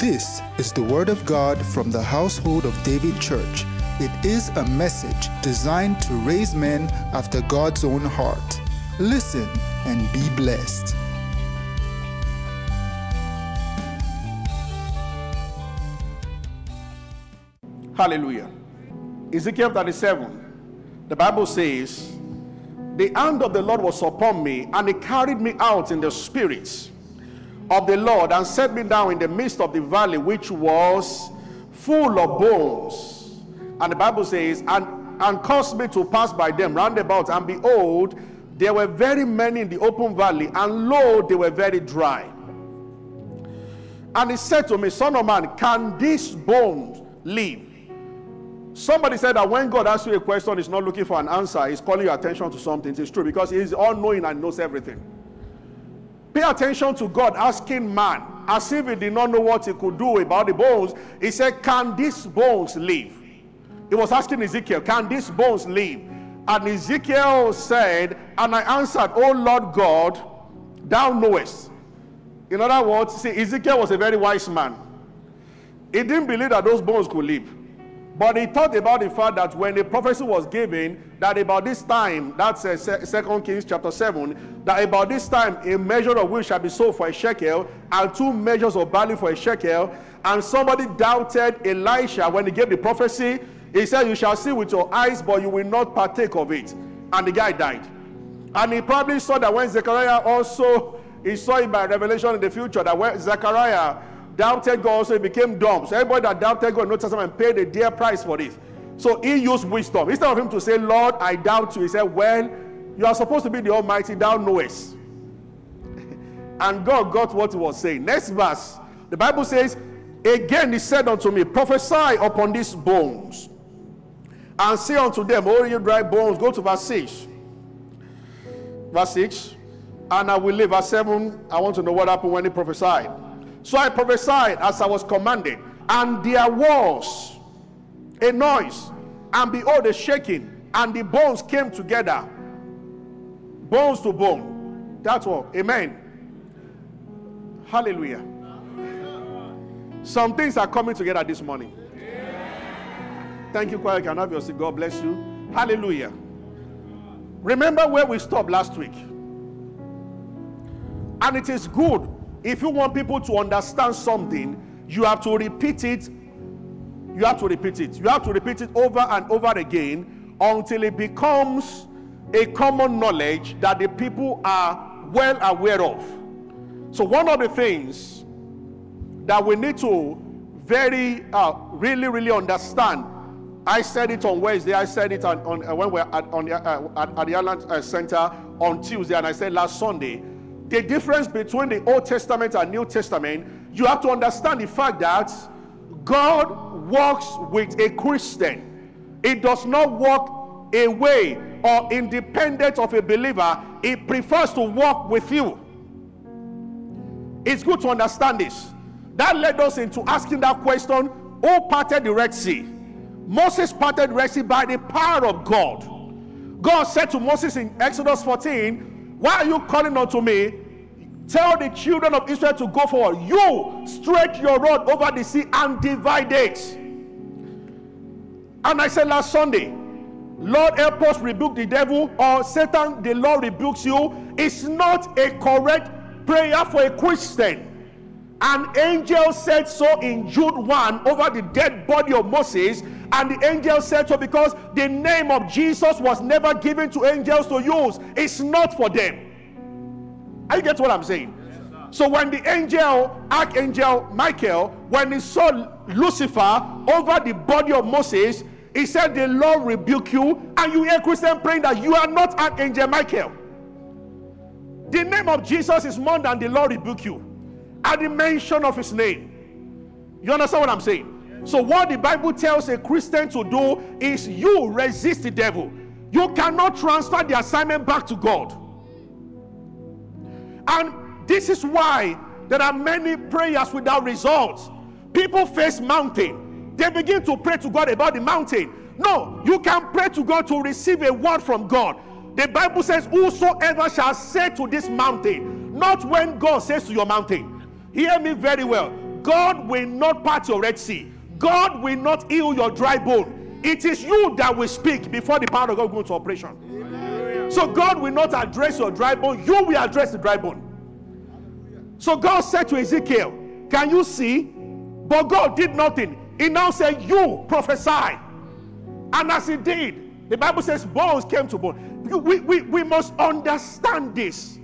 This is the Word of God from the household of David Church. It is a message designed to raise men after God's own heart. Listen and be blessed. Hallelujah. Ezekiel 37. The Bible says, The hand of the Lord was upon me, and he carried me out in the spirits of the Lord, and set me down in the midst of the valley, which was full of bones. And the Bible says, and, and caused me to pass by them round about, and behold, there were very many in the open valley, and lo, they were very dry. And he said to me, Son of man, can these bones live? Somebody said that when God asks you a question, he's not looking for an answer, he's calling your attention to something. It's true because he's all knowing and knows everything. Pay attention to God asking man as if he did not know what he could do about the bones. He said, Can these bones live? He was asking Ezekiel, Can these bones live? And Ezekiel said, And I answered, Oh Lord God, thou knowest. In other words, see, Ezekiel was a very wise man. He didn't believe that those bones could live. But he thought about the fact that when the prophecy was given, that about this time, that's uh, Second Kings chapter 7, that about this time a measure of wheat shall be sold for a shekel, and two measures of barley for a shekel. And somebody doubted Elisha when he gave the prophecy. He said, You shall see with your eyes, but you will not partake of it. And the guy died. And he probably saw that when Zechariah also, he saw it by revelation in the future, that when Zechariah doubted God, so he became dumb. So everybody that doubted God in the Testament paid a dear price for this. So he used wisdom. Instead of him to say, Lord, I doubt you, he said, Well, you are supposed to be the Almighty, thou knowest. and God got what he was saying. Next verse, the Bible says, Again he said unto me, Prophesy upon these bones, and say unto them, O you dry bones, go to verse 6. Verse 6. And I will leave. Verse 7. I want to know what happened when he prophesied. So I prophesied as I was commanded, and there was a noise, and behold, a shaking, and the bones came together, bones to bone. That's all. Amen. Hallelujah. Some things are coming together this morning. Thank you, choir. Can have your seat. God bless you. Hallelujah. Remember where we stopped last week. And it is good if you want people to understand something, you have to repeat it. You have to repeat it. You have to repeat it over and over again until it becomes a common knowledge that the people are well aware of. So, one of the things that we need to very, uh, really, really understand. I said it on Wednesday. I said it on, on uh, when we are at, on the, uh, at, at the Island uh, Center on Tuesday, and I said last Sunday the difference between the Old Testament and New Testament, you have to understand the fact that God works with a Christian. It does not walk away or independent of a believer, it prefers to walk with you. It's good to understand this. That led us into asking that question who parted the Red Sea? Moses parted the Red Sea by the power of God. God said to Moses in Exodus 14, why are you calling unto me? Tell the children of Israel to go forward. You stretch your rod over the sea and divide it. And I said last Sunday, Lord, help us rebuke the devil, or Satan, the Lord rebukes you. It's not a correct prayer for a Christian. An angel said so in Jude 1 over the dead body of Moses. And the angel said so because the name of Jesus was never given to angels to use. It's not for them. Are you get what I'm saying? so when the angel, Archangel Michael, when he saw Lucifer over the body of Moses, he said, The Lord rebuke you. And you hear Christian praying that you are not Archangel Michael. The name of Jesus is more than the Lord rebuke you at the mention of his name. You understand what I'm saying? So, what the Bible tells a Christian to do is you resist the devil. You cannot transfer the assignment back to God. And this is why there are many prayers without results. People face mountain. They begin to pray to God about the mountain. No, you can pray to God to receive a word from God. The Bible says, Whosoever shall say to this mountain, not when God says to your mountain. Hear me very well. God will not part your Red Sea. God will not heal your dry bone. It is you that will speak before the power of God goes into operation. Amen. So God will not address your dry bone. You will address the dry bone. So God said to Ezekiel, Can you see? But God did nothing. He now said, You prophesy. And as he did, the Bible says bones came to bone. We, we, we must understand this.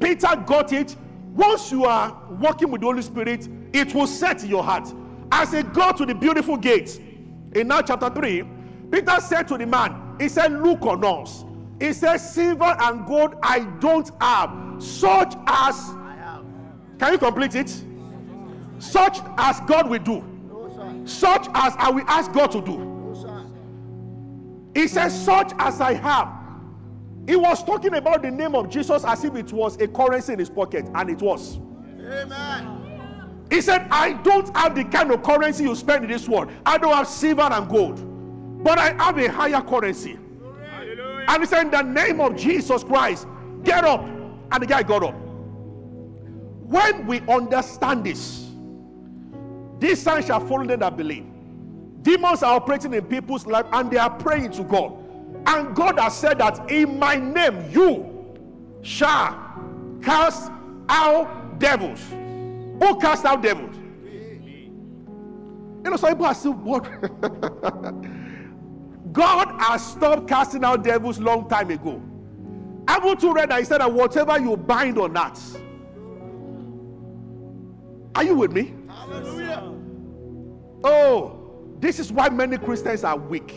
Peter got it. Once you are working with the Holy Spirit, it will set in your heart. As they go to the beautiful gate, in now chapter 3, Peter said to the man, He said, Look on us. He said, Silver and gold I don't have, such as. Can you complete it? Such as God will do. Such as I will ask God to do. He says, Such as I have. He was talking about the name of Jesus as if it was a currency in his pocket, and it was. Amen. He said, I don't have the kind of currency you spend in this world. I don't have silver and gold, but I have a higher currency. Hallelujah. And he said, In the name of Jesus Christ, get up. And the guy got up. When we understand this, these signs shall follow them that believe. Demons are operating in people's life and they are praying to God. And God has said that in my name you shall cast out devils. Who cast out devils? You know, some people are still what? God has stopped casting out devils long time ago. Haven't you read that he said that whatever you bind on that. Are you with me? Hallelujah. Oh, this is why many Christians are weak.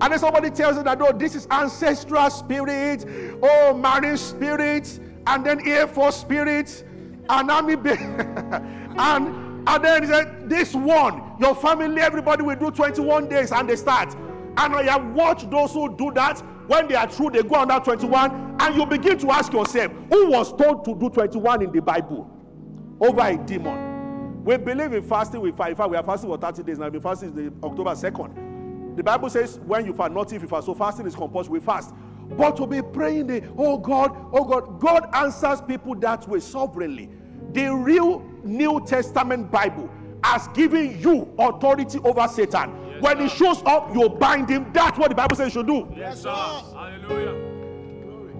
And then somebody tells you that, oh, this is ancestral spirit, oh, marine spirit, and then Air Force spirit, and army, and and then he said, this one, your family, everybody will do 21 days, and they start. And I have watched those who do that. When they are through, they go under 21, and you begin to ask yourself, who was told to do 21 in the Bible over a demon? We believe in fasting. We fast. In fact, we are fasting for 30 days now. We've fasting the October 2nd. The Bible says, when you fast, not if you fast. So fasting is compulsory. We fast. But to be praying, the, oh God, oh God, God answers people that way sovereignly. The real New Testament Bible has given you authority over Satan. Yes, when he shows up, you bind him. That's what the Bible says you should do. Yes, sir. Hallelujah.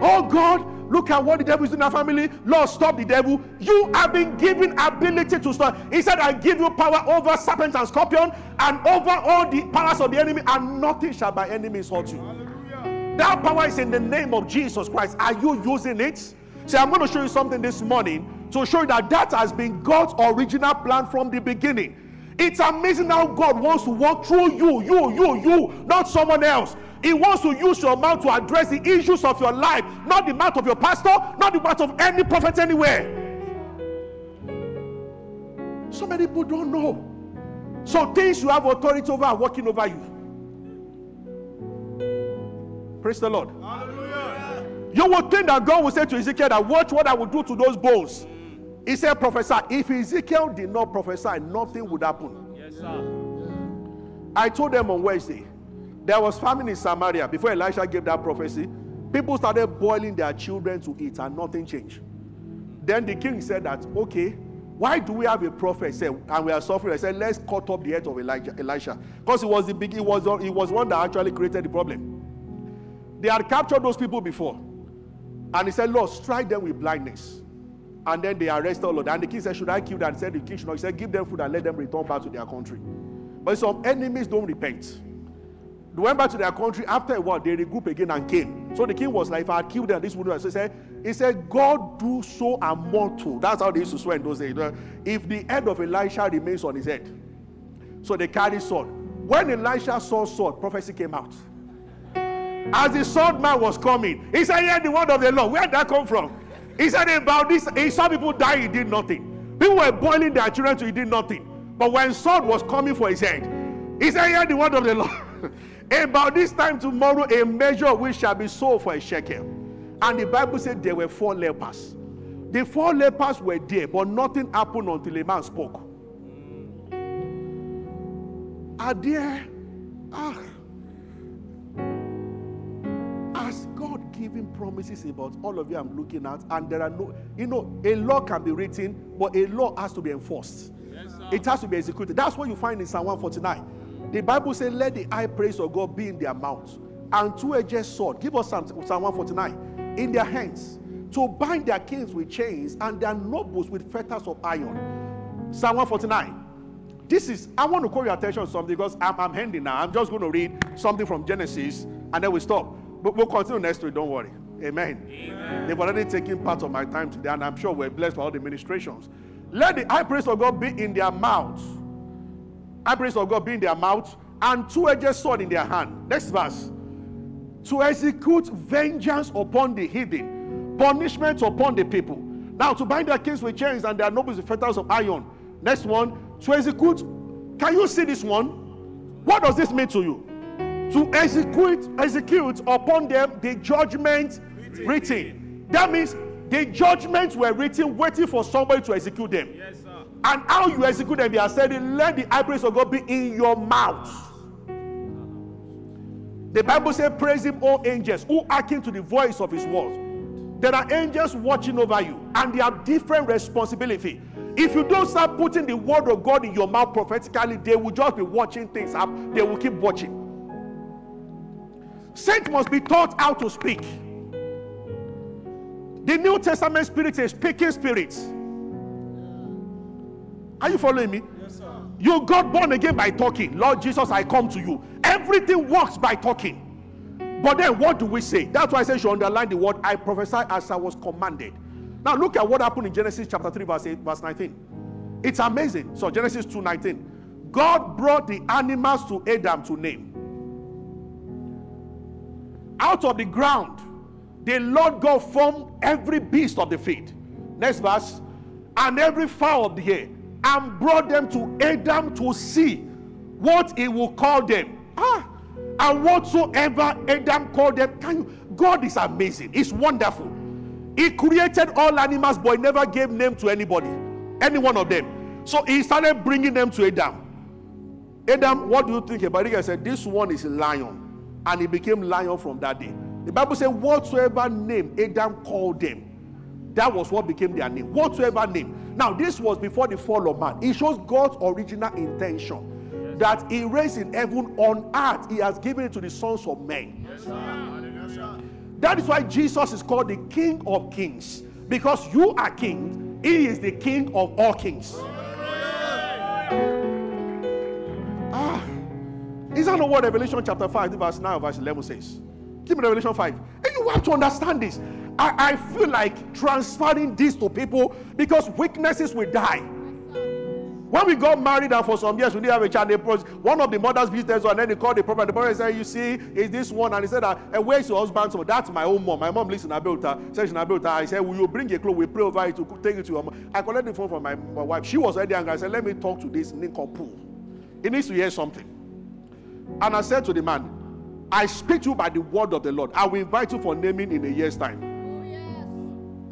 Oh God, look at what the devil is doing in our family. Lord, stop the devil. You have been given ability to stop. He said, I give you power over serpents and scorpion and over all the powers of the enemy, and nothing shall by enemies hurt you. Hallelujah. That power is in the name of Jesus Christ. Are you using it? See, I'm going to show you something this morning to show you that that has been God's original plan from the beginning. It's amazing how God wants to work through you, you, you, you, not someone else. He wants to use your mouth to address the issues of your life, not the mouth of your pastor, not the mouth of any prophet anywhere. So many people don't know. So things you have authority over are working over you. Praise the Lord. Hallelujah. You would think that God will say to Ezekiel that watch what I will do to those bones. He said, Prophesy. If Ezekiel did not prophesy, nothing would happen. Yes, sir. I told them on Wednesday there was famine in Samaria before Elisha gave that prophecy. People started boiling their children to eat and nothing changed. Then the king said that, okay, why do we have a prophet say, and we are suffering? I said, let's cut off the head of Elijah, Elisha. Because it was the big, it was, it was one that actually created the problem. They had captured those people before. And he said, Lord, strike them with blindness. And then they arrested all Lord. And the king said, Should I kill them? And said, The king should not. He said, Give them food and let them return back to their country. But some enemies don't repent. They went back to their country. After a while, they regroup again and came. So the king was like, if I had killed them, this would have. So he said, he said, God do so and more too. That's how they used to swear in those days. If the head of Elisha remains on his head. So they carried sword. When Elisha saw sword, prophecy came out. As the sword man was coming, he said, Yeah, the word of the Lord. Where did that come from? He said about this, he saw people die, he did nothing. People were boiling their children, so he did nothing. But when sword was coming for his head, he said, Yeah, the word of the Lord. About this time tomorrow, a measure of which shall be sold for a shekel. And the Bible said there were four lepers. The four lepers were there, but nothing happened until a man spoke. Are there, ah, given promises about all of you I'm looking at, and there are no, you know, a law can be written, but a law has to be enforced. Yes, it has to be executed. That's what you find in Psalm 149. The Bible says, Let the high praise of God be in their mouths, and two-edged sword. Give us Psalm, Psalm 149 in their hands to bind their kings with chains and their nobles with fetters of iron. Psalm 149. This is, I want to call your attention on something because I'm, I'm handing now. I'm just going to read something from Genesis and then we stop. We'll continue next week, don't worry. Amen. Amen. They've already taken part of my time today, and I'm sure we're blessed by all the ministrations. Let the high praise of God be in their mouths. High praise of God be in their mouths, and two-edged sword in their hand. Next verse. To execute vengeance upon the hidden, punishment upon the people. Now, to bind their kings with chains and their nobles with fetters of iron. Next one. To execute. Can you see this one? What does this mean to you? To execute execute upon them the judgment written. written. That means the judgments were written, waiting for somebody to execute them. Yes, sir. And how you execute them, they are saying, let the high praise of God be in your mouth. The Bible says, Praise him, all angels who hearken to the voice of his words. There are angels watching over you, and they have different responsibility. If you don't start putting the word of God in your mouth prophetically, they will just be watching things up, They will keep watching. Saints must be taught how to speak. The New Testament spirit is speaking spirit. Are you following me? Yes, sir. You got born again by talking. Lord Jesus, I come to you. Everything works by talking. But then what do we say? That's why I say you underline the word I prophesy as I was commanded. Now look at what happened in Genesis chapter 3, verse 8, verse 19. It's amazing. So Genesis 2 19. God brought the animals to Adam to name out of the ground, the Lord God formed every beast of the field. Next verse. And every fowl of the air, and brought them to Adam to see what he will call them. Ah, and whatsoever Adam called them, can you? God is amazing. It's wonderful. He created all animals, but he never gave name to anybody, any one of them. So he started bringing them to Adam. Adam, what do you think about it? I said, This one is a lion and he became lion from that day. The Bible said, whatsoever name Adam called them, that was what became their name. Whatsoever name. Now, this was before the fall of man. It shows God's original intention yes. that He raised in heaven on earth, He has given it to the sons of men. Yes, that is why Jesus is called the King of Kings. Because you are king, He is the King of all kings. Is not what Revelation chapter 5, verse 9, verse 11 says? Give me Revelation 5. And you have to understand this. I, I feel like transferring this to people because weaknesses will die. When we got married and for some years we didn't have a child, they one of the mothers visited us and then they called the prophet. The prophet said, You see, is this one? And he said, ah, and Where's your husband? So that's my own mom. My mom lives in Abeokuta. Says in Abeokuta. I said, We Will you bring a clothes? We pray over it to take it to your mom. I collected the phone from my, my wife. She was already angry. I said, Let me talk to this Ninkopu. He needs to hear something. And I said to the man, I speak to you by the word of the Lord. I will invite you for naming in a year's time. Oh, yes.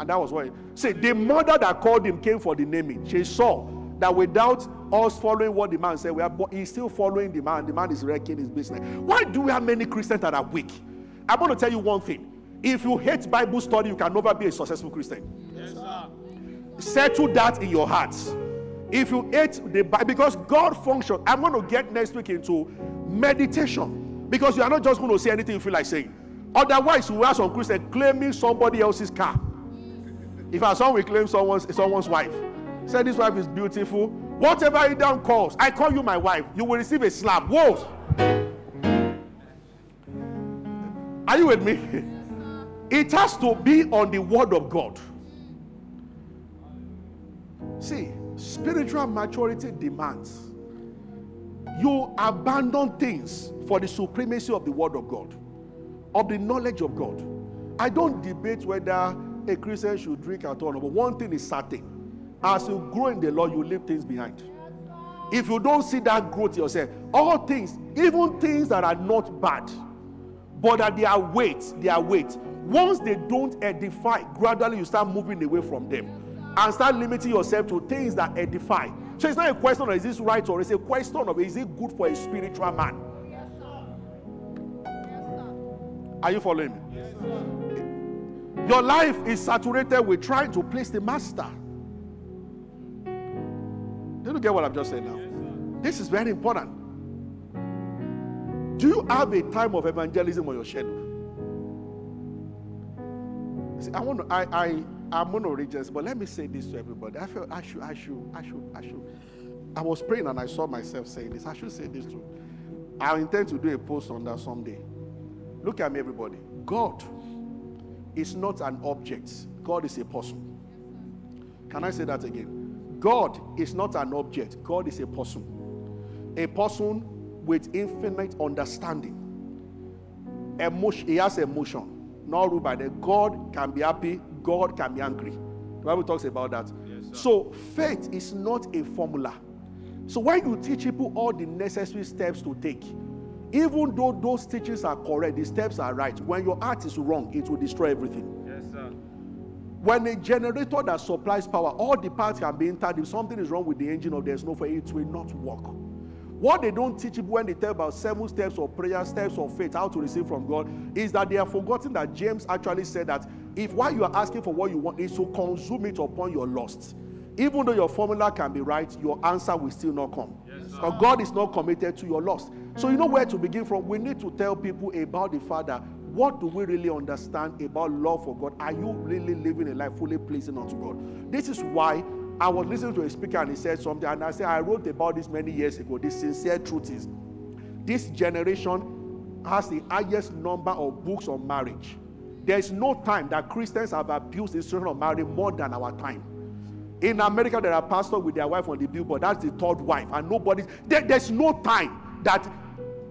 And that was why. See, the mother that called him came for the naming. She saw that without us following what the man said, we are, but he's still following the man. The man is wrecking his business. Why do we have many Christians that are weak? I'm going to tell you one thing. If you hate Bible study, you can never be a successful Christian. Yes, Settle that in your hearts. If you hate the Bible, because God functions, I'm going to get next week into meditation. Because you are not just going to say anything you feel like saying. Otherwise, you are some Christian claiming somebody else's car. If our son will claim someone's someone's wife, say this wife is beautiful. Whatever he down calls, I call you my wife. You will receive a slap. Whoa! Are you with me? It has to be on the word of God. See, spiritual maturity demands you abandon things for the supremacy of the word of God, of the knowledge of God. I don't debate whether a Christian should drink at all, but one thing is certain. As you grow in the Lord, you leave things behind. If you don't see that growth yourself, all things, even things that are not bad, but that they are weight, they are weight. Once they don't edify, gradually you start moving away from them and start limiting yourself to things that edify. So it's not a question of is this right or it's a question of is it good for a spiritual man? Yes, sir. Yes, sir. Are you following me? Yes, Your life is saturated with trying to please the master. Do you get what I'm just saying now? This is very important. Do you have a time of evangelism on your schedule? See, I want to, I, I, I'm read but let me say this to everybody. I feel I should, I should, I should, I should. I was praying and I saw myself saying this. I should say this too. I intend to do a post on that someday. Look at me, everybody. God is not an object, God is a person. Can I say that again? God is not an object, God is a person. A person with infinite understanding. Emotion, he has emotion, not ruled by the God can be happy, God can be angry. The Bible talks about that. Yes, so faith is not a formula. So when you teach people all the necessary steps to take, even though those teachings are correct, the steps are right, when your heart is wrong, it will destroy everything. Yes, sir. When a generator that supplies power, all the parts can be entered. If something is wrong with the engine or there's no fire, it will not work. What they don't teach people when they tell about seven steps of prayer, steps of faith, how to receive from God, is that they have forgotten that James actually said that if while you are asking for what you want is to consume it upon your lusts, even though your formula can be right, your answer will still not come. Yes, but God is not committed to your loss. So you know where to begin from. We need to tell people about the Father. What do we really understand about love for God? Are you really living a life fully pleasing unto God? This is why I was listening to a speaker and he said something, and I said, I wrote about this many years ago. The sincere truth is this generation has the highest number of books on marriage. There is no time that Christians have abused the institution of marriage more than our time. In America, there are pastors with their wife on the billboard. That's the third wife, and nobody. There, there's no time that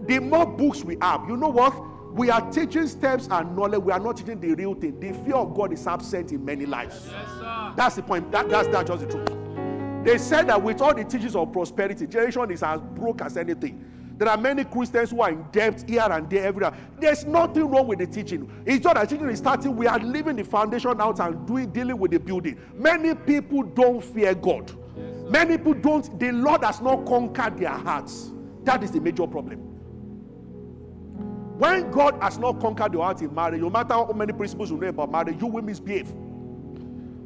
the more books we have, you know what? We are teaching steps and knowledge. We are not teaching the real thing. The fear of God is absent in many lives. Yes, that's the point. That, that's, that's just the truth. They said that with all the teachings of prosperity, generation is as broke as anything. There are many Christians who are in debt here and there, everywhere. There's nothing wrong with the teaching. It's not that teaching is starting. We are leaving the foundation out and doing dealing with the building. Many people don't fear God. Yes, many people don't. The Lord has not conquered their hearts. That is the major problem. When God has not conquered your heart in marriage, no matter how many principles you know about marriage, you will misbehave.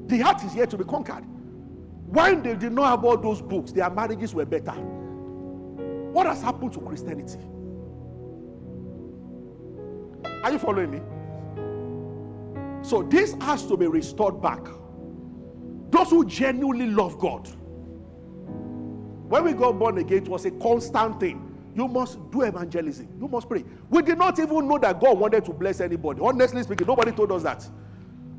The heart is yet to be conquered. When they did not have all those books, their marriages were better. What has happened to Christianity? Are you following me? So this has to be restored back. Those who genuinely love God. When we got born again, it was a constant thing. You must do evangelism. You must pray. We did not even know that God wanted to bless anybody. Honestly speaking, nobody told us that.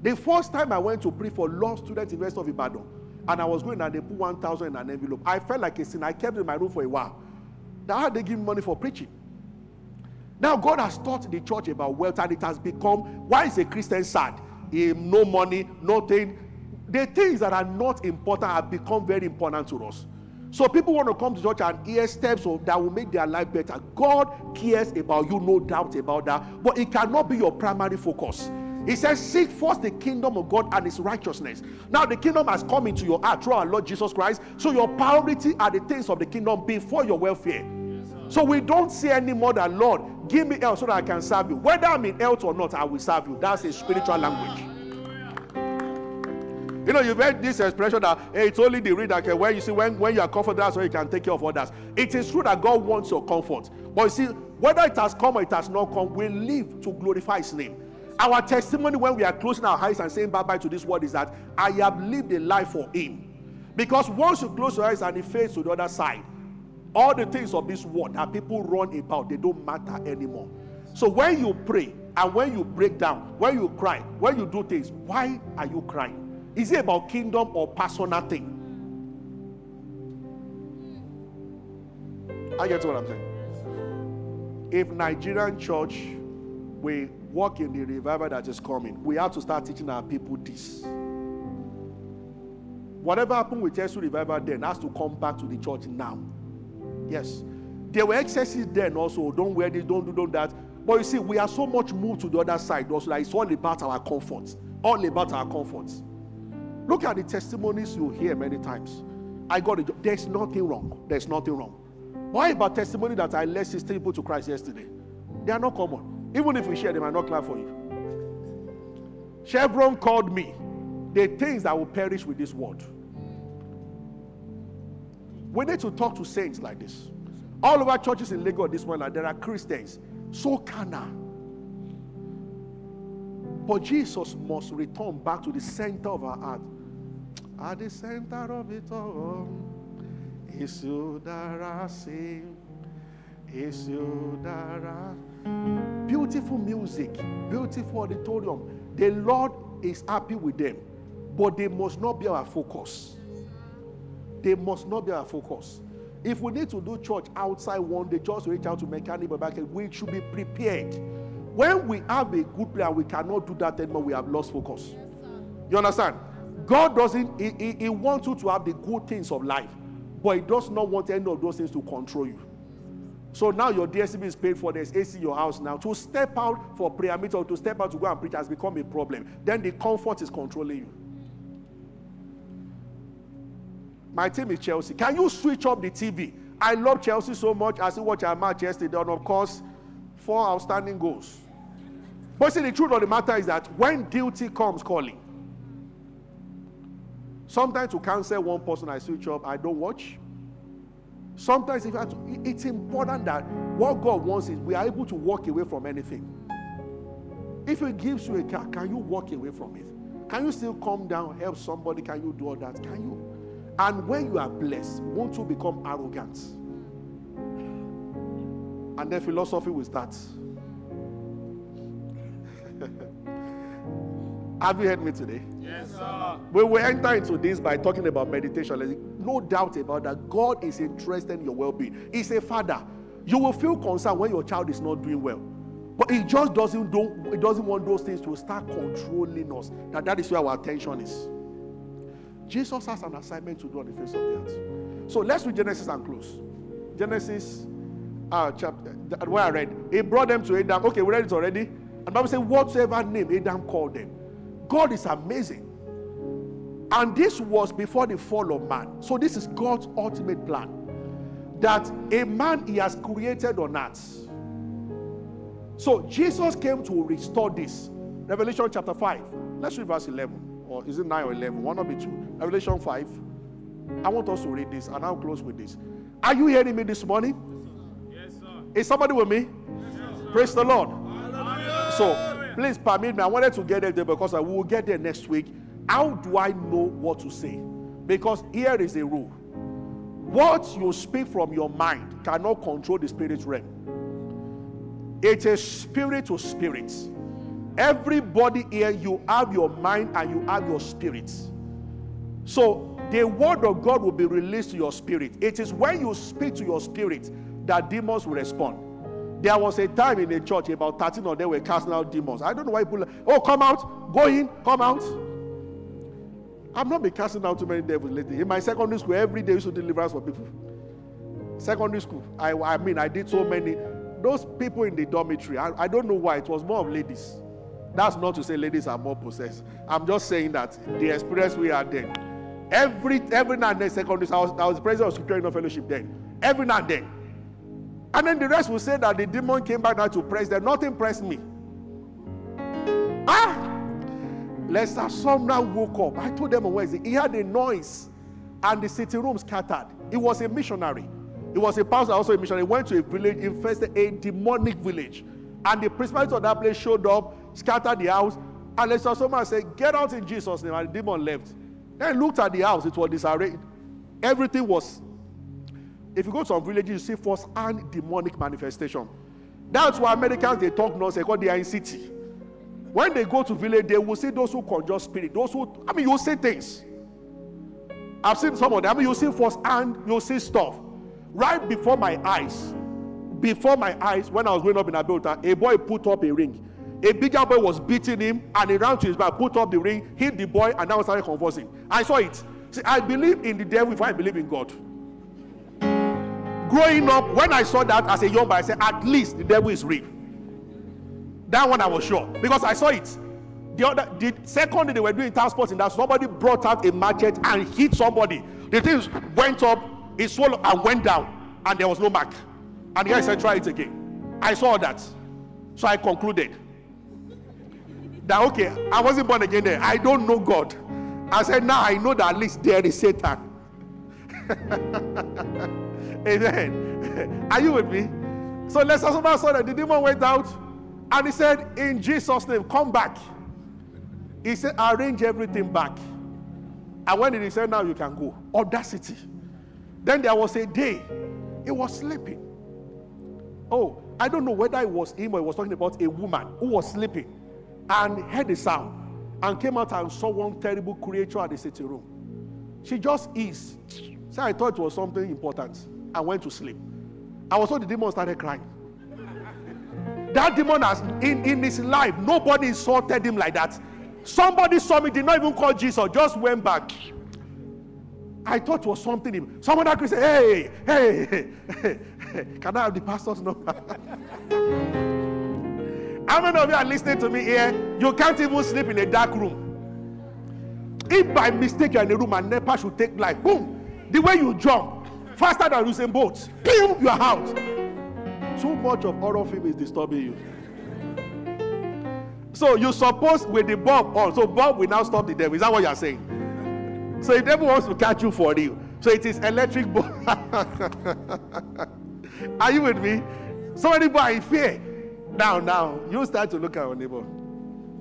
The first time I went to pray for law students in the West of Ibadan, and I was going and they put 1,000 in an envelope, I felt like a sin. I kept in my room for a while. Now how they give money for preaching? Now God has taught the church about wealth, and it has become why is a Christian sad? No money, nothing. The things that are not important have become very important to us. So people want to come to church and hear steps of, that will make their life better. God cares about you, no doubt about that. But it cannot be your primary focus. He says, Seek first the kingdom of God and his righteousness. Now, the kingdom has come into your heart through our Lord Jesus Christ. So, your priority are the things of the kingdom before your welfare. so, we don't say anymore that, Lord, give me health so that I can serve you. Whether I'm in health or not, I will serve you. That's a spiritual language. You know, you've heard this expression that hey, it's only the reader can where you see when, when you are comfortable, that's why you can take care of others. It is true that God wants your comfort. But you see, whether it has come or it has not come, we live to glorify his name. Our testimony when we are closing our eyes and saying bye bye to this world is that I have lived a life for Him. Because once you close your eyes and He face to the other side, all the things of this world that people run about, they don't matter anymore. So when you pray and when you break down, when you cry, when you do things, why are you crying? Is it about kingdom or personal thing? I get what I'm saying. If Nigerian church we walk in the revival that is coming, we have to start teaching our people this. Whatever happened with Jesus revival then has to come back to the church now. Yes. There were excesses then also. Don't wear this, don't do don't that. But you see, we are so much moved to the other side. Also, like it's all about our comfort. All about our comforts. Look at the testimonies you hear many times. I got it. There's nothing wrong. There's nothing wrong. Why about testimony that I led 16 people to Christ yesterday? They are not common. Even if we share, they might not clap for you. Chevron called me the things that will perish with this world. We need to talk to saints like this. All over churches in Lagos this morning, there are Christians so carnal. But Jesus must return back to the center of our heart. At the center of it all is you that I sing. Is you that I. Beautiful music, beautiful auditorium. The Lord is happy with them, but they must not be our focus. They must not be our focus. If we need to do church outside one day, just reach out to mechanic we should be prepared. When we have a good plan, we cannot do that anymore. We have lost focus. Yes, you understand? God doesn't, he, he, he wants you to have the good things of life, but He does not want any of those things to control you. So now your DSTV is paid for, there's AC in your house now. To step out for prayer meeting or to step out to go and preach has become a problem. Then the comfort is controlling you. My team is Chelsea. Can you switch up the TV? I love Chelsea so much. I see watch our match yesterday, and of course, four outstanding goals. But see, the truth of the matter is that when duty comes calling, sometimes to cancel one person, I switch up, I don't watch. Sometimes if it's important that what God wants is we are able to walk away from anything. If He gives you a car, can you walk away from it? Can you still come down, help somebody? Can you do all that? Can you? And when you are blessed, won't you become arrogant? And then philosophy will start. Have you heard me today? Yes, sir. We will enter into this by talking about meditation. No doubt about that. God is interested in your well being. He's a father. You will feel concerned when your child is not doing well. But he just doesn't, do, he doesn't want those things to start controlling us. That, that is where our attention is. Jesus has an assignment to do on the face of the earth. So let's read Genesis and close. Genesis uh, chapter where I read. He brought them to Adam. Okay, we read it already. And Bible says, whatsoever name Adam called them. God is amazing. And this was before the fall of man. So this is God's ultimate plan. That a man he has created on earth. So Jesus came to restore this. Revelation chapter 5. Let's read verse 11 or is it 9 or 11? One of the two. Revelation 5. I want us to read this and I'll close with this. Are you hearing me this morning? Yes, sir. Is somebody with me? Yes, Praise the Lord. Hallelujah. So please permit me. I wanted to get there because I will get there next week. How do I know what to say? Because here is a rule. What you speak from your mind cannot control the spirit realm. It is spirit to spirit. Everybody here, you have your mind and you have your spirit. So the word of God will be released to your spirit. It is when you speak to your spirit that demons will respond. There was a time in the church, about 13 of them were casting out demons. I don't know why people, oh, come out, go in, come out. I've not been casting out too many devils lately. In my secondary school, every day we used to deliverance for people. Secondary school, I, I mean, I did so many. Those people in the dormitory, I, I don't know why, it was more of ladies. That's not to say ladies are more possessed. I'm just saying that the experience we had then. Every every now and then, secondary, I was, I was the president of Scripture Fellowship then. Every now and then. And then the rest will say that the demon came back now to press them. Nothing pressed me. Ah! Lester now woke up. I told them on Wednesday. He had a noise and the sitting room scattered. He was a missionary. He was a pastor, also a missionary. He went to a village, infested a demonic village. And the principality of that place showed up scattered the house. And Lester Sumrall said, Get out in Jesus' name. And the demon left. Then looked at the house, it was disarrayed. Everything was. If you go to some villages, you see first and demonic manifestation. That's why Americans they talk nonsense because they are in city. When they go to village, they will see those who conjure spirit. Those who, I mean, you see things. I've seen some of them. I mean, you see first and you see stuff right before my eyes. Before my eyes, when I was growing up in Abuja, a boy put up a ring. A bigger boy was beating him, and he ran to his back, put up the ring, hit the boy, and now started conversing. I saw it. See, I believe in the devil if I believe in God. Growing up, when I saw that as a young boy, I said, at least the devil is real. That one I was sure because I saw it. The other, the second day they were doing transport in that somebody brought out a machete and hit somebody. The thing went up, it swallowed and went down, and there was no mark. And the guy said, try it again. I saw that. So I concluded that okay, I wasn't born again there. I don't know God. I said, now I know that at least there is Satan. Amen. Are you with me? So let's also saw that the demon went out and he said, In Jesus' name, come back. He said, Arrange everything back. And when he said, Now you can go, audacity. Then there was a day, he was sleeping. Oh, I don't know whether it was him or he was talking about a woman who was sleeping and heard a sound and came out and saw one terrible creature at the sitting room. She just is. So I thought it was something important. I went to sleep. I was told the demon started crying. That demon has in, in his life, nobody insulted him like that. Somebody saw me, did not even call Jesus, just went back. I thought it was something. Someone that could say, hey, hey, hey, can I have the pastor's number? How many of you are listening to me here? You can't even sleep in a dark room. If by mistake you're in a room and NEPA should take life, boom, the way you jump, faster than Usain Bolt, boom, you are out. Too much of horror film is disturbing you. So you suppose with the bulb on, so bulb will now stop the devil. Is that what you are saying? So the devil wants to catch you for real. So it is electric bulb. are you with me? Somebody boy in fear. Now, now, you start to look at your neighbor.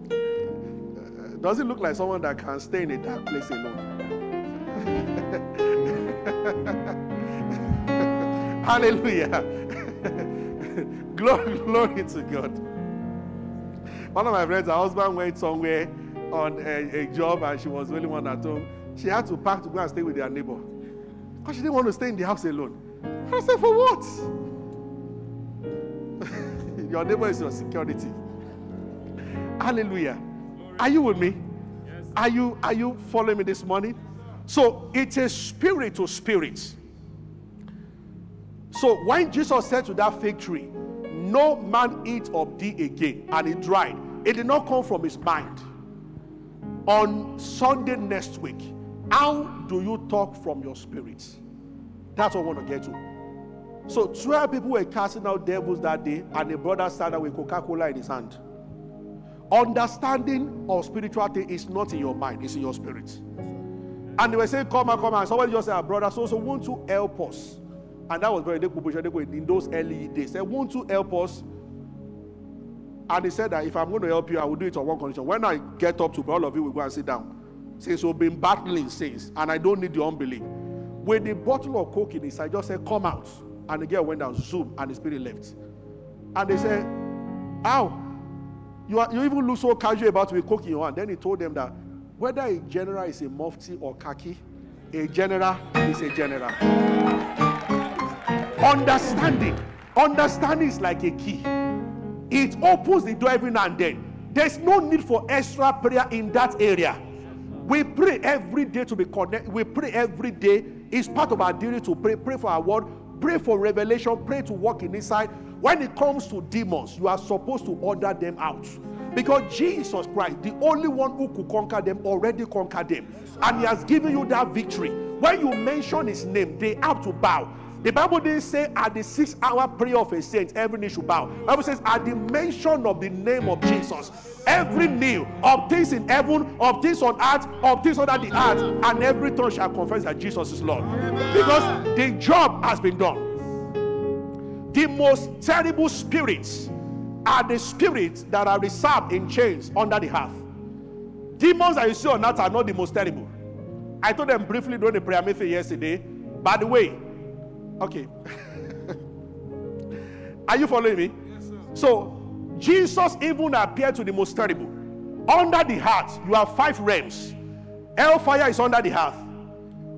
Uh, does it look like someone that can stay in a dark place alone? Hallelujah. glory, glory to God. One of my friends, her husband went somewhere on a, a, job and she was the only one at home. She had to pack to go and stay with their neighbor. Because she didn't want to stay in the house alone. I said, For what? your neighbor is your security. Hallelujah. Are you with me? Are you are you following me this morning? So it's a spirit to spirit. So when Jesus said to that fig tree, No man eat of thee again, and it dried, it did not come from his mind. On Sunday next week, how do you talk from your spirit? That's what I want to get to. So 12 people were casting out devils that day, and a brother started with Coca-Cola in his hand. Understanding of spirituality is not in your mind, it's in your spirit. And they were saying, Come and come and somebody just said, Brother, so so won't you help us? And that was very in those early days. They Won't you help us? And he said that if I'm going to help you, I will do it on one condition. When I get up to all of you will go and sit down. Since we've been battling since, and I don't need your unbelief. With the bottle of coke in his, I just said, Come out. And the girl went down, zoom, and the spirit left. And they said, How? You, are, you even look so casual about to be cooking your hand. Then he told them that whether a general is a mufti or khaki, a general is a general. Understanding. Understanding is like a key. It opens the door every now and then. There's no need for extra prayer in that area. We pray every day to be connected. We pray every day. It's part of our duty to pray. Pray for our word. Pray for revelation. Pray to walk in. When it comes to demons, you are supposed to order them out. Because Jesus Christ, the only one who could conquer them, already conquered them. And He has given you that victory. When you mention His name, they have to bow. The Bible didn't say at the six hour prayer of a saint, every knee should bow. The Bible says at the mention of the name of Jesus, every knee of things in heaven, of things on earth, of things under the earth, and every tongue shall confess that Jesus is Lord. Because the job has been done. The most terrible spirits are the spirits that are reserved in chains under the earth. Demons that you see on earth are not the most terrible. I told them briefly during the prayer meeting yesterday. By the way, okay. are you following me? Yes, so, Jesus even appeared to the most terrible. Under the earth, you have five realms. Hellfire is under the earth.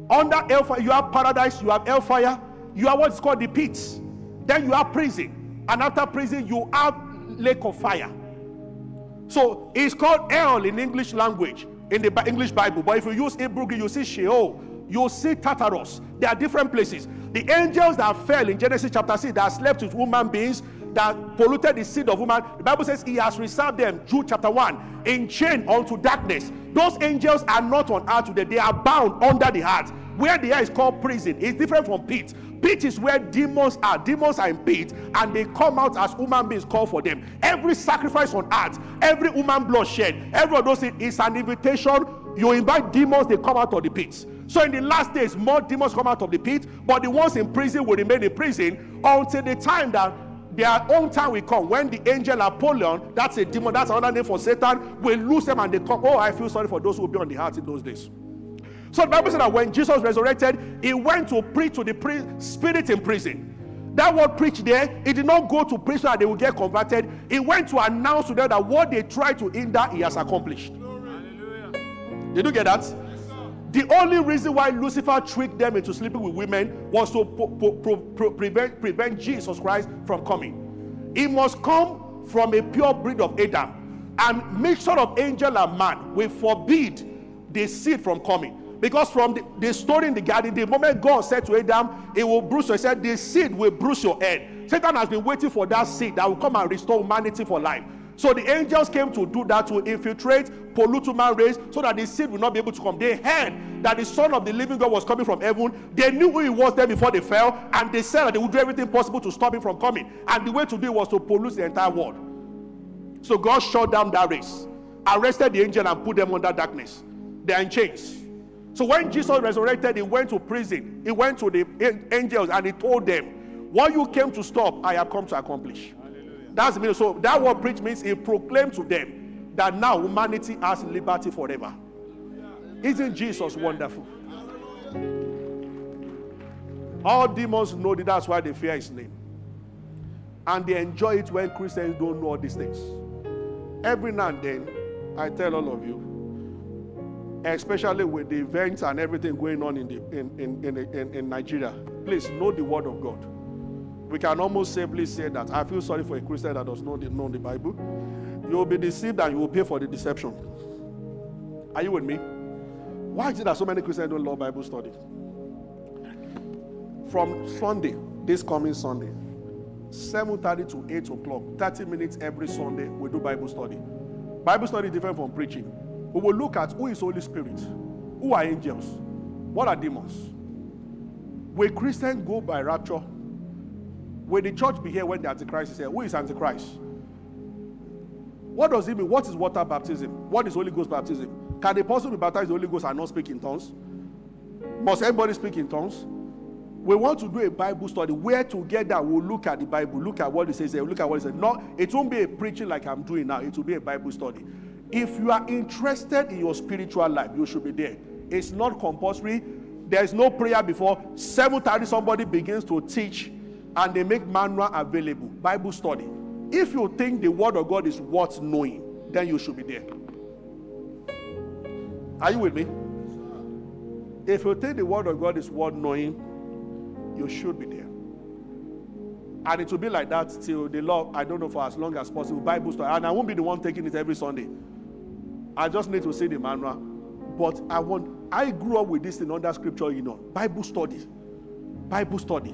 Under hellfire, you have paradise, you have hellfire, you have what's called the pits. Then you have prison. And after prison, you have lake of fire. So it's called hell in English language, in the English Bible. But if you use Hebrew, you see Sheol, you see Tartarus. There are different places. The angels that fell in Genesis chapter 6 that slept with human beings, that polluted the seed of woman, the Bible says he has reserved them, Jude chapter 1, in chain unto darkness. Those angels are not on earth today, they are bound under the earth. Where the air is called prison, it's different from pit. Pit is where demons are. Demons are in pit and they come out as human beings call for them. Every sacrifice on earth, every human blood shed, every of those things is an invitation. You invite demons, they come out of the pits. So in the last days, more demons come out of the pit, but the ones in prison will remain in prison until the time that their own time will come when the angel Apollyon, that's a demon, that's another name for Satan, will lose them and they come. Oh, I feel sorry for those who will be on the heart in those days. So the Bible said that when Jesus resurrected, he went to preach to the spirit in prison. That word preach there, he did not go to preach so that they will get converted. He went to announce to them that what they tried to hinder, he has accomplished. Did you get that? The only reason why Lucifer tricked them into sleeping with women was to pro- pro- prevent, prevent Jesus Christ from coming. He must come from a pure breed of Adam, and mixture of angel and man will forbid the seed from coming. Because from the, the story in the garden, the moment God said to Adam, He will bruise your he said, The seed will bruise your head. Satan has been waiting for that seed that will come and restore humanity for life. So the angels came to do that to infiltrate, pollute human race, so that the seed would not be able to come. They heard that the Son of the Living God was coming from heaven. They knew who he was there before they fell, and they said that they would do everything possible to stop him from coming. And the way to do it was to pollute the entire world. So God shut down that race, arrested the angel, and put them under darkness. They are in chains. So when Jesus resurrected, he went to prison. He went to the angels and he told them, What you came to stop, I have come to accomplish. That's the meaning. So that word preach means he proclaimed to them that now humanity has liberty forever. Isn't Jesus wonderful? All demons know that that's why they fear his name. And they enjoy it when Christians don't know all these things. Every now and then, I tell all of you, especially with the events and everything going on in, the, in, in, in, in, in Nigeria, please know the word of God. We can almost safely say that I feel sorry for a Christian that does not know the Bible. You will be deceived and you will pay for the deception. Are you with me? Why is it that so many Christians don't love Bible study? From Sunday, this coming Sunday, 7:30 to 8 o'clock, 30 minutes every Sunday, we do Bible study. Bible study is different from preaching. We will look at who is Holy Spirit, who are angels, what are demons. Will Christians go by rapture? Will the church be here when the Antichrist is here? Who is Antichrist? What does it mean? What is water baptism? What is Holy Ghost baptism? Can a person be baptized the Holy Ghost and not speak in tongues? Must everybody speak in tongues? We want to do a Bible study where together we'll look at the Bible, look at what it says there, look at what it says. No, it won't be a preaching like I'm doing now, it will be a Bible study. If you are interested in your spiritual life, you should be there. It's not compulsory. There's no prayer before 7:30 somebody begins to teach and they make manual available. Bible study. If you think the word of God is worth knowing, then you should be there. Are you with me? If you think the word of God is worth knowing, you should be there. And it will be like that till the Lord, I don't know, for as long as possible. Bible study. And I won't be the one taking it every Sunday. I just need to see the manual. But I want, I grew up with this in under scripture, you know. Bible study. Bible study.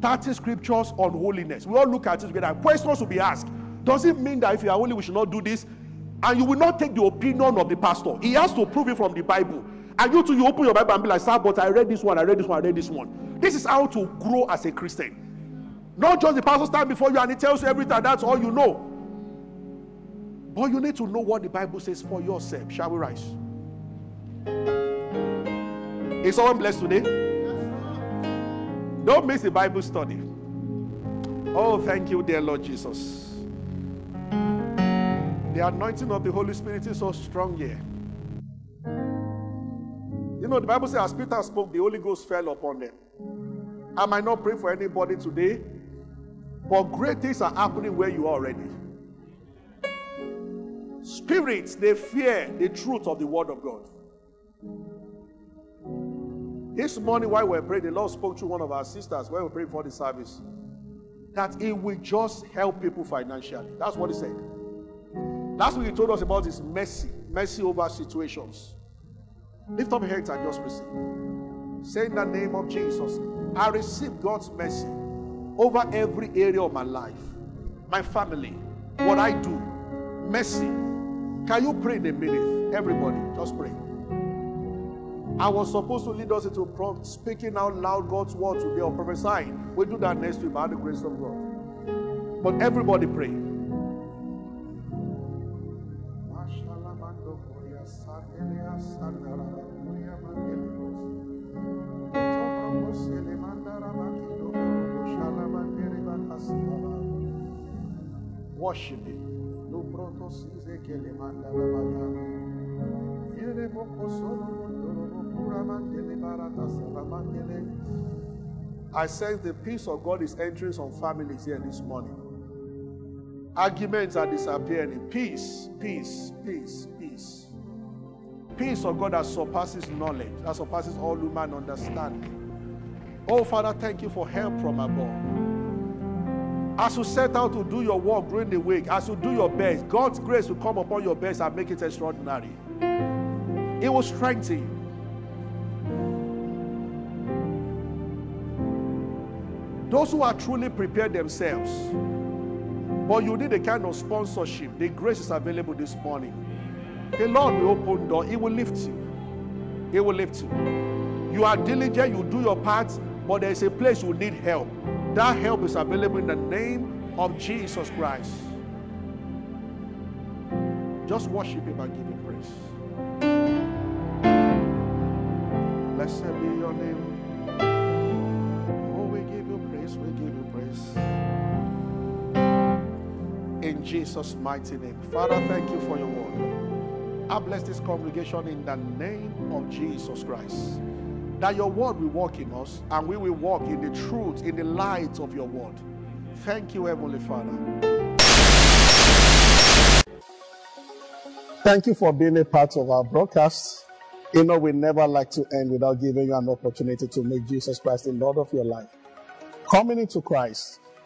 30 scriptures on holiness. We all look at it together. Questions will be asked. Does it mean that if you are holy, we should not do this? And you will not take the opinion of the pastor. He has to prove it from the Bible. And you too, you open your Bible and be like, sir, but I read this one, I read this one, I read this one. This is how to grow as a Christian. Not just the pastor stand before you and he tells you everything, that's all you know. But you need to know what the Bible says for yourself. Shall we rise? Is someone blessed today? Don't miss the Bible study. Oh, thank you, dear Lord Jesus. The anointing of the Holy Spirit is so strong here. You know, the Bible says, as Peter spoke, the Holy Ghost fell upon them. I might not pray for anybody today, but great things are happening where you are already. Spirits, they fear the truth of the Word of God. This morning, while we are praying, the Lord spoke to one of our sisters when we prayed for the service that He will just help people financially. That's what He said. Last week, He told us about His mercy, mercy over situations. Lift up your hands and just receive. Say in the name of Jesus, I receive God's mercy over every area of my life, my family, what I do. Mercy. Can you pray in a minute? Everybody, just pray. I was supposed to lead us into speaking out loud God's word today or prophesying. We'll do that next week by the grace of God. But everybody pray. Worship. I sense the peace of God is entering some families here this morning. Arguments are disappearing. Peace, peace, peace, peace. Peace of God that surpasses knowledge, that surpasses all human understanding. Oh, Father, thank you for help from above. As you set out to do your work during the week, as you do your best, God's grace will come upon your best and make it extraordinary. It will strengthen you. Those who are truly prepared themselves, but you need a kind of sponsorship, the grace is available this morning. The Lord will open door. He will lift you. He will lift you. You are diligent, you do your part, but there is a place you need help. That help is available in the name of Jesus Christ. Just worship Him and give Him praise. Blessed be your name. Jesus' mighty name. Father, thank you for your word. I bless this congregation in the name of Jesus Christ that your word will walk in us and we will walk in the truth, in the light of your word. Thank you, Heavenly Father. Thank you for being a part of our broadcast. You know, we never like to end without giving you an opportunity to make Jesus Christ the Lord of your life. Coming into Christ